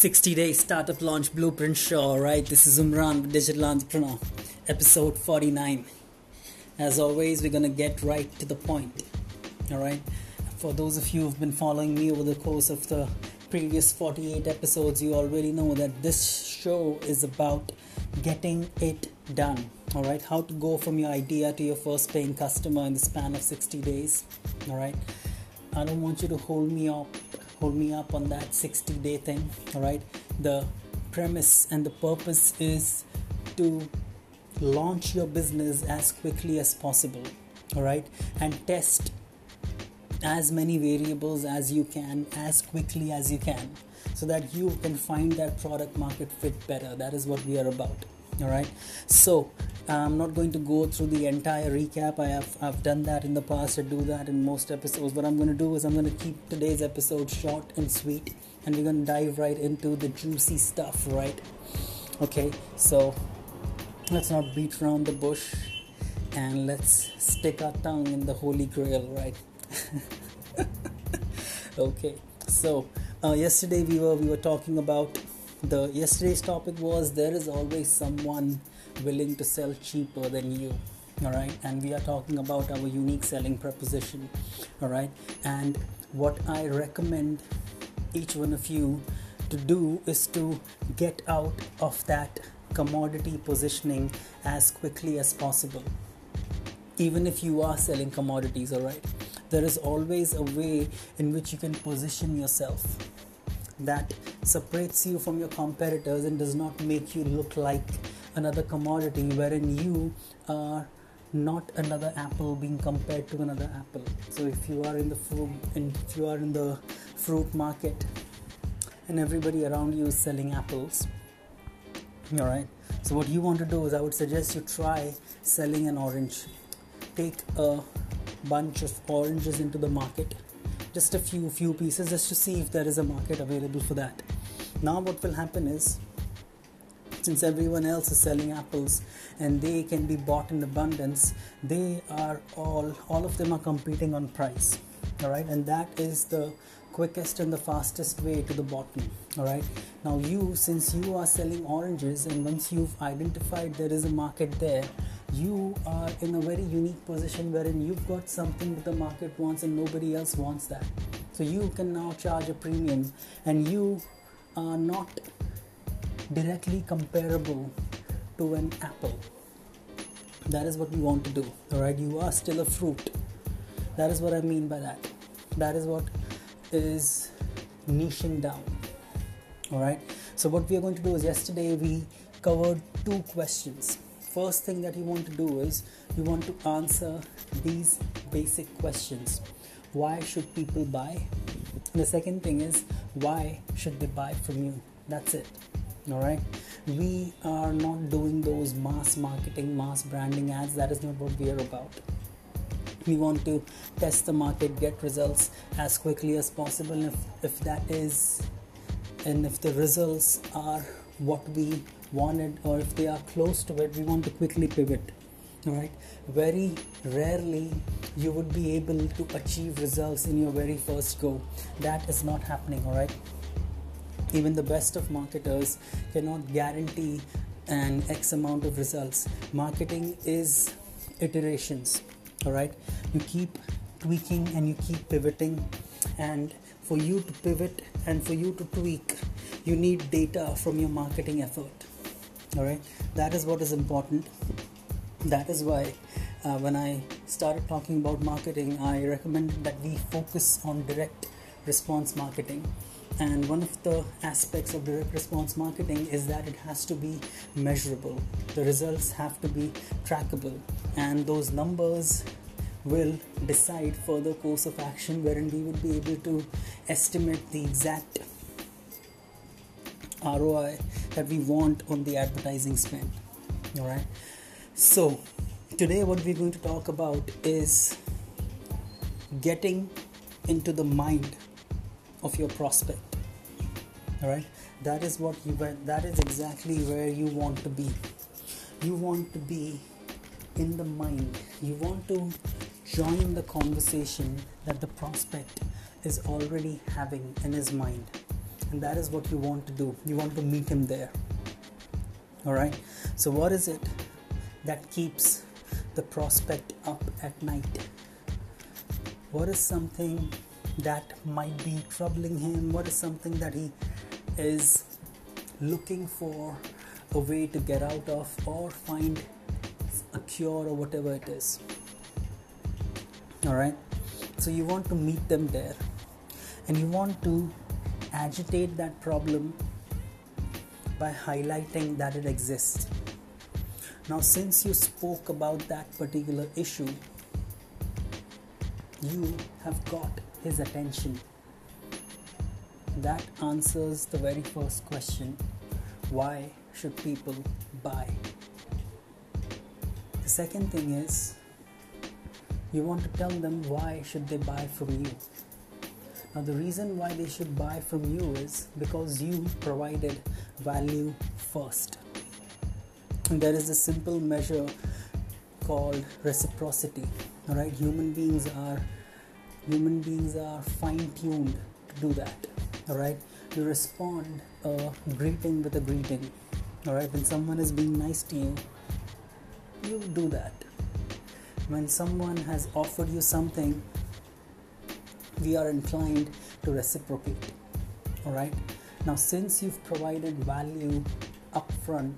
60 day startup launch blueprint show, right? This is Umran, the digital entrepreneur, episode 49. As always, we're gonna get right to the point, all right? For those of you who've been following me over the course of the previous 48 episodes, you already know that this show is about getting it done, all right? How to go from your idea to your first paying customer in the span of 60 days, all right? I don't want you to hold me up hold me up on that 60 day thing all right? The premise and the purpose is to launch your business as quickly as possible all right? And test as many variables as you can as quickly as you can so that you can find that product market fit better. That is what we are about all right? So I'm not going to go through the entire recap. I have I've done that in the past. I do that in most episodes. What I'm going to do is I'm going to keep today's episode short and sweet, and we're going to dive right into the juicy stuff. Right? Okay. So let's not beat around the bush, and let's stick our tongue in the holy grail. Right? okay. So uh, yesterday we were we were talking about the yesterday's topic was there is always someone willing to sell cheaper than you all right? And we are talking about our unique selling proposition all right? And what i recommend each one of you to do is to get out of that commodity positioning as quickly as possible. Even if you are selling commodities all right? There is always a way in which you can position yourself that separates you from your competitors and does not make you look like another commodity wherein you are not another apple being compared to another apple. So if you are in the fruit and if you are in the fruit market and everybody around you is selling apples all right so what you want to do is i would suggest you try selling an orange. Take a bunch of oranges into the market. Just a few few pieces just to see if there is a market available for that. Now what will happen is since everyone else is selling apples and they can be bought in abundance they are all all of them are competing on price all right? And that is the quickest and the fastest way to the bottom all right? Now you since you are selling oranges and once you've identified there is a market there you are in a very unique position wherein you've got something that the market wants and nobody else wants that. So you can now charge a premium and you are not directly comparable to an apple. That is what we want to do. Alright, you are still a fruit. That is what I mean by that. That is what is niching down. Alright, so what we are going to do is yesterday we covered two questions. First thing that you want to do is you want to answer these basic questions. Why should people buy? And the second thing is why should they buy from you? That's it all right? We are not doing those mass marketing mass branding ads. That is not what we are about. We want to test the market get results as quickly as possible. If, if that is and if the results are what we wanted or if they are close to it we want to quickly pivot. All right? Very rarely you would be able to achieve results in your very first go. That is not happening. All right even the best of marketers cannot guarantee an x amount of results. Marketing is iterations all right? You keep tweaking and you keep pivoting. And for you to pivot and for you to tweak you need data from your marketing effort all right? That is what is important. That is why uh, when i started talking about marketing i recommended that we focus on direct response marketing and one of the aspects of direct response marketing is that it has to be measurable. The results have to be trackable. And those numbers will decide further course of action wherein we would be able to estimate the exact ROI that we want on the advertising spend. All right? So today what we're going to talk about is getting into the mind of your prospect right? That is what you that is exactly where you want to be. You want to be in the mind. You want to join the conversation that the prospect is already having in his mind. And that is what you want to do. You want to meet him there. All right? So what is it that keeps the prospect up at night? What is something that might be troubling him? What is something that he is looking for a way to get out of or find a cure or whatever it is all right so you want to meet them there and you want to agitate that problem by highlighting that it exists. Now, since you spoke about that particular issue, you have got his attention. That answers the very first question why should people buy? The second thing is you want to tell them why should they buy from you now, the reason why they should buy from you is because you provided value first. And there is a simple measure called reciprocity. All right, human beings are human beings are fine-tuned to do that. All right, you respond a greeting with a greeting. All right, when someone is being nice to you, you do that. When someone has offered you something we are inclined to reciprocate. All right. Now, since you've provided value upfront,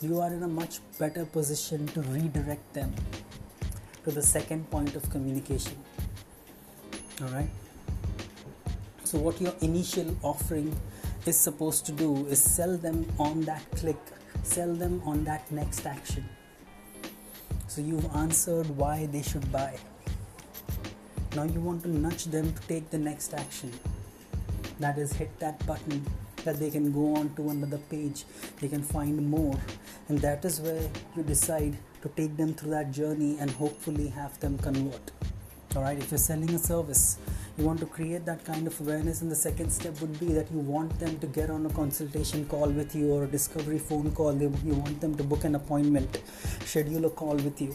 you are in a much better position to redirect them to the second point of communication. All right. So, what your initial offering is supposed to do is sell them on that click, sell them on that next action. So, you've answered why they should buy. Now you want to nudge them to take the next action. That is, hit that button that they can go on to another page, they can find more, and that is where you decide to take them through that journey and hopefully have them convert. Alright, if you're selling a service, you want to create that kind of awareness, and the second step would be that you want them to get on a consultation call with you or a discovery phone call. you want them to book an appointment, schedule a call with you.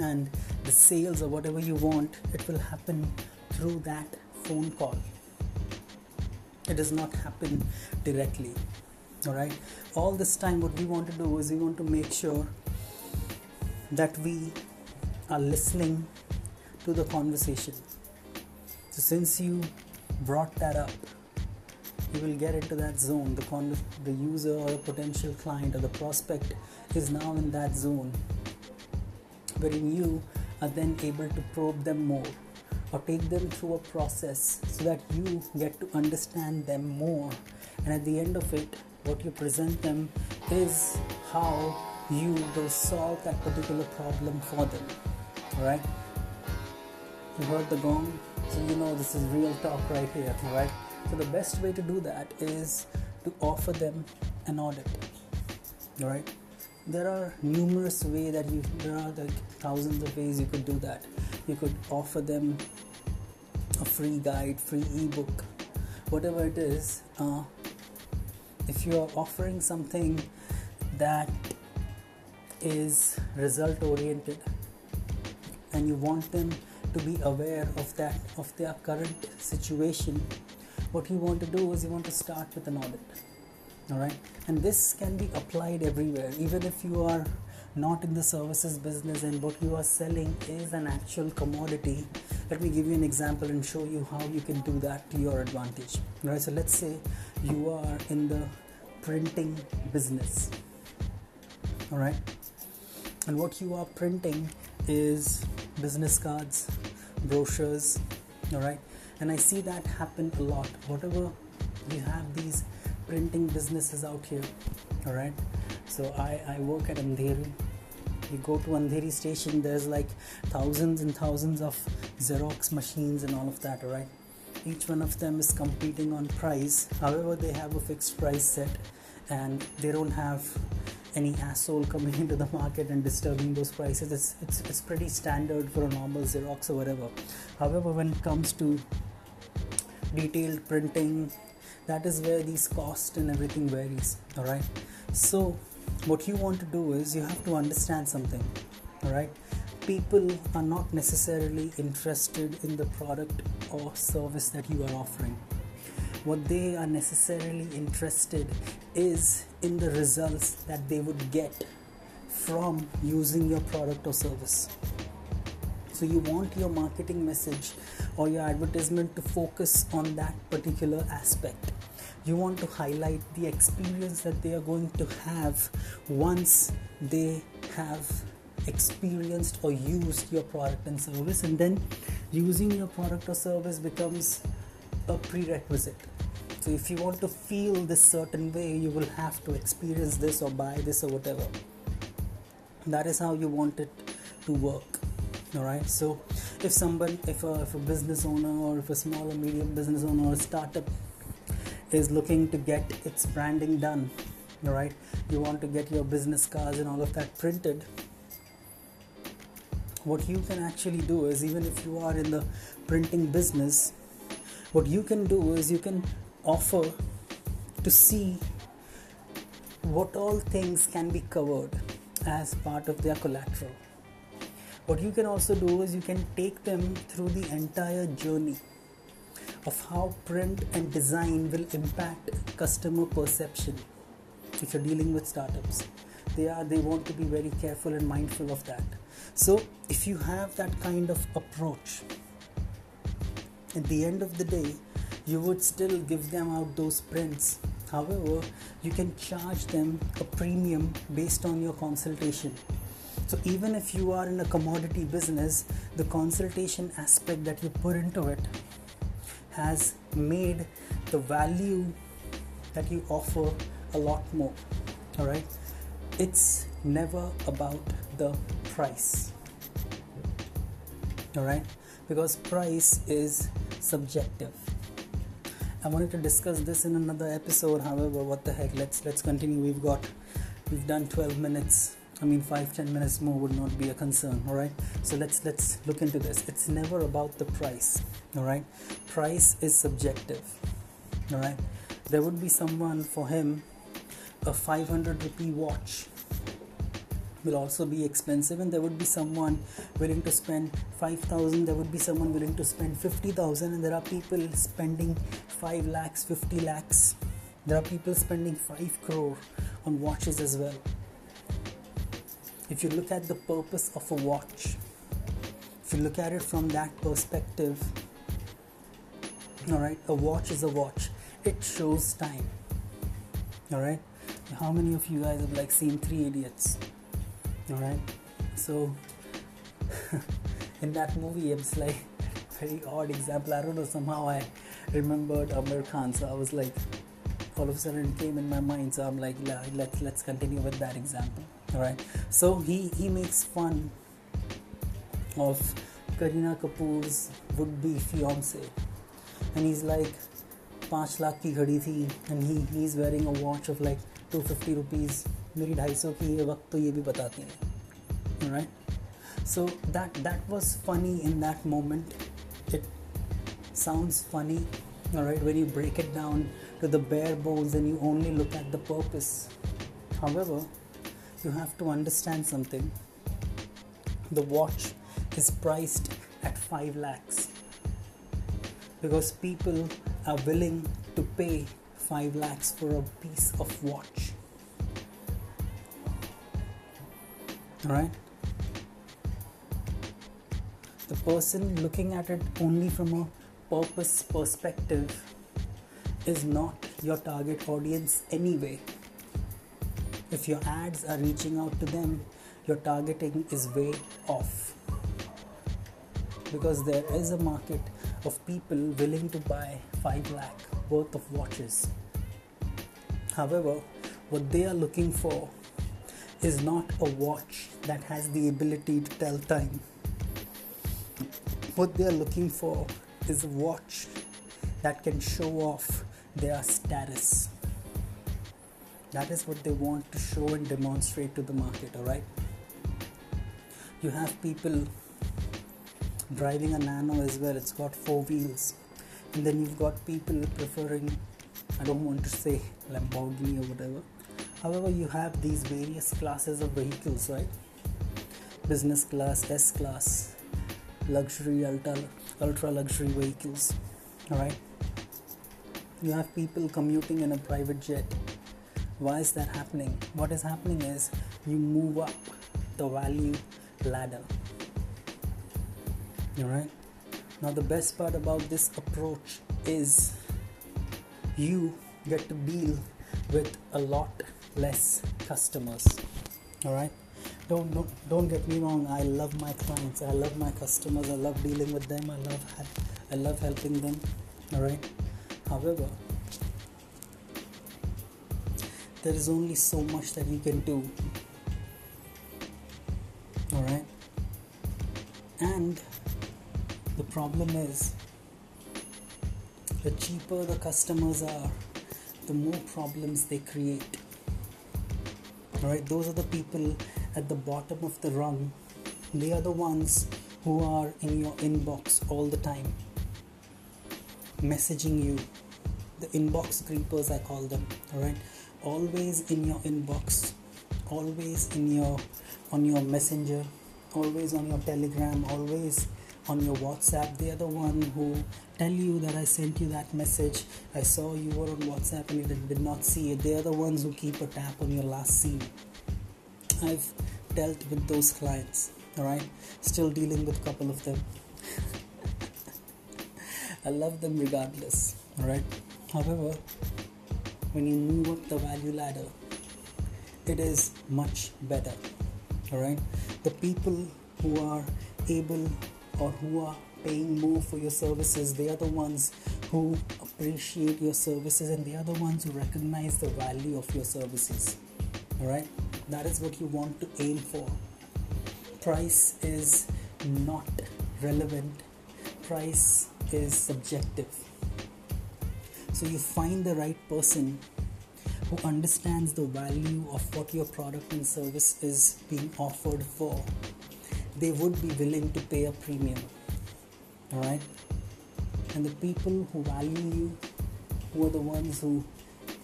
And the sales or whatever you want it will happen through that phone call. It does not happen directly. All right? All this time what we want to do is we want to make sure that we are listening to the conversation so since you brought that up you will get into that zone the con- the user or a potential client or the prospect is now in that zone wherein you are then able to probe them more or take them through a process so that you get to understand them more. And at the end of it, what you present them is how you will solve that particular problem for them. Alright? You heard the gong, so you know this is real talk right here, right? So the best way to do that is to offer them an audit. right? there are numerous ways that you there are like thousands of ways you could do that you could offer them a free guide free ebook whatever it is uh, if you are offering something that is result oriented and you want them to be aware of that of their current situation. What you want to do is you want to start with an audit all right and this can be applied everywhere. Even if you are not in the services business and what you are selling is an actual commodity let me give you an example and show you how you can do that to your advantage. All right so let's say you are in the printing business all right and what you are printing is business cards brochures all right? And i see that happen a lot. Whatever you have these printing businesses out here all right? So i i work at andheri. You go to andheri station there's like thousands and thousands of xerox machines and all of that all right? Each one of them is competing on price. However they have a fixed price set and they don't have any asshole coming into the market and disturbing those prices. It's, it's, it's pretty standard for a normal xerox or whatever. However when it comes to detailed printing that is where these cost and everything varies all right? So what you want to do is you have to understand something all right? People are not necessarily interested in the product or service that you are offering what they are necessarily interested is in the results that they would get from using your product or service. So you want your marketing message or your advertisement to focus on that particular aspect. You want to highlight the experience that they are going to have once they have experienced or used your product and service and then using your product or service becomes a prerequisite. So if you want to feel this certain way you will have to experience this or buy this or whatever. That is how you want it to work. All right? So if someone if a, if a business owner or if a small or medium business owner or startup is looking to get its branding done all right? You want to get your business cards and all of that printed. What you can actually do is even if you are in the printing business what you can do is you can offer to see what all things can be covered as part of their collateral. What you can also do is you can take them through the entire journey of how print and design will impact customer perception. If you're dealing with startups they are they want to be very careful and mindful of that. So if you have that kind of approach at the end of the day you would still give them out those prints. However you can charge them a premium based on your consultation. So even if you are in a commodity business the consultation aspect that you put into it has made the value that you offer a lot more all right? It's never about the price all right because price is subjective i wanted to discuss this in another episode however what the heck let's let's continue we've got we've done 12 minutes I mean, five ten minutes more would not be a concern. All right. So let's let's look into this. It's never about the price. All right. Price is subjective. All right. There would be someone for him a 500 rupee watch will also be expensive and there would be someone willing to spend 5000 there would be someone willing to spend 50000 and there are people spending 5 lakhs 50 lakhs there are people spending 5 crore on watches as well if you look at the purpose of a watch, if you look at it from that perspective, all right, a watch is a watch, it shows time, all right. How many of you guys have like seen Three Idiots? alright. So in that movie it's like very odd example. I don't know somehow i remembered Aamir Khan. So i was like all of a sudden it came in my mind. So i'm like let's let's continue with that example. All right so he he makes fun of Kareena Kapoor's would be fiance. And he's like 5 lakh ki ghadi thi and he he's wearing a watch of like 250 rupees. मेरी 250 की ये वक्त तो ये भी बताती है right so that that was funny in that moment it sounds funny all right when you break it down to the bare bones and you only look at the purpose however you have to understand something. The watch is priced at 5 lakhs because people are willing to pay 5 lakhs for a piece of watch. Alright? The person looking at it only from a purpose perspective is not your target audience anyway. If your ads are reaching out to them your targeting is way off. Because there is a market of people willing to buy 5 lakh worth of watches. However what they are looking for is not a watch that has the ability to tell time. What they are looking for is a watch that can show off their status. That is what they want to show and demonstrate to the market all right? You have people driving a nano as well. It's got four wheels. And then you've got people preferring i don't want to say lamborghini or whatever however you have these various classes of vehicles right? Business class s class luxury ultra ultra luxury vehicles all right you have people commuting in a private jet. Why is that happening? What is happening is you move up the value ladder all right now the best part about this approach is you get to deal with a lot less customers. All right? Don't don't don't get me wrong. I love my clients. I love my customers. I love dealing with them. I love i love helping them. All right? However there is only so much that you can do. All right? And the problem is the cheaper the customers are the more problems they create right those are the people at the bottom of the rung. They are the ones who are in your inbox all the time messaging you. The inbox creepers i call them right? Always in your inbox always in your on your messenger always on your telegram always on your whatsapp. They are the one who tell you that i sent you that message. I saw you were on whatsapp and you did not see it. They are the ones who keep a tap on your last seen i've dealt with those clients all right? Still dealing with a couple of them. I love them regardless all right? However when you move up the value ladder, it is much better. Alright, the people who are able or who are paying more for your services, they are the ones who appreciate your services and they are the ones who recognize the value of your services. Alright, that is what you want to aim for. Price is not relevant, price is subjective so you find the right person who understands the value of what your product and service is being offered for. They would be willing to pay a premium. Alright? And the people who value you, who are the ones who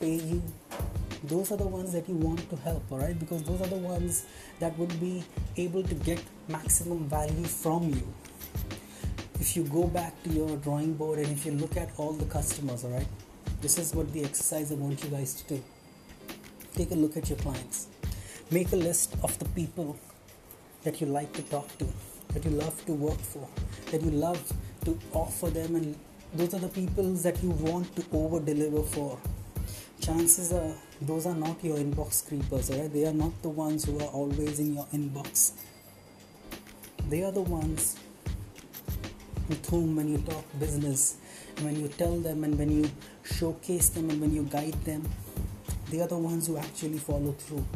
pay you, those are the ones that you want to help, alright? Because those are the ones that would be able to get maximum value from you if you go back to your drawing board and if you look at all the customers all right this is what the exercise I want you guys to do. Take a look at your clients. Make a list of the people that you like to talk to, that you love to work for, that you love to offer them, and those are the people that you want to over deliver for. Chances are those are not your inbox creepers, alright? They are not the ones who are always in your inbox. They are the ones with whom, when you talk business, when you tell them and when you showcase them and when you guide them, they are the ones who actually follow through.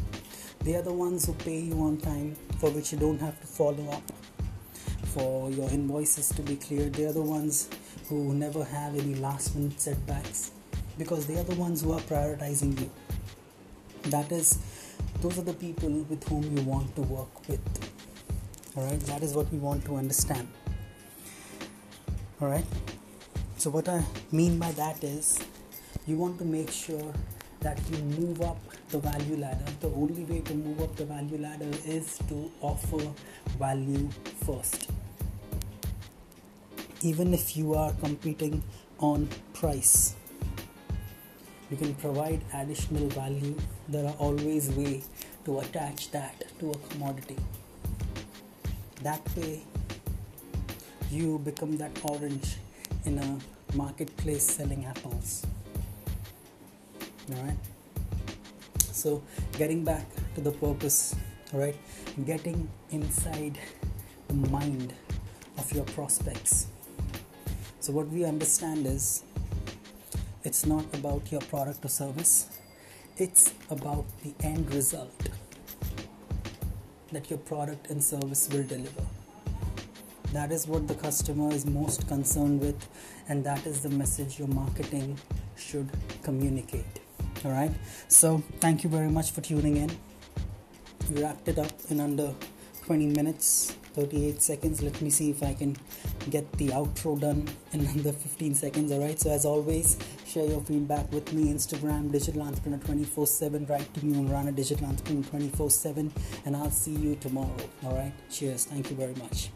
They are the ones who pay you on time, for which you don't have to follow up. For your invoices to be cleared, they are the ones who never have any last minute setbacks because they are the ones who are prioritizing you. That is, those are the people with whom you want to work with. Alright, that is what we want to understand. Alright, so, what I mean by that is you want to make sure that you move up the value ladder. The only way to move up the value ladder is to offer value first. Even if you are competing on price, you can provide additional value. There are always ways to attach that to a commodity. That way, you become that orange in a marketplace selling apples. Alright? So, getting back to the purpose, right? Getting inside the mind of your prospects. So, what we understand is it's not about your product or service, it's about the end result that your product and service will deliver that is what the customer is most concerned with and that is the message your marketing should communicate all right? So thank you very much for tuning in. We wrapped it up in under 20 minutes 38 seconds. Let me see if i can get the outro done in under 15 seconds all right? So as always share your feedback with me instagram digital entrepreneur 24 7 write to me on rana digital entrepreneur 24 7 and i'll see you tomorrow all right? Cheers. Thank you very much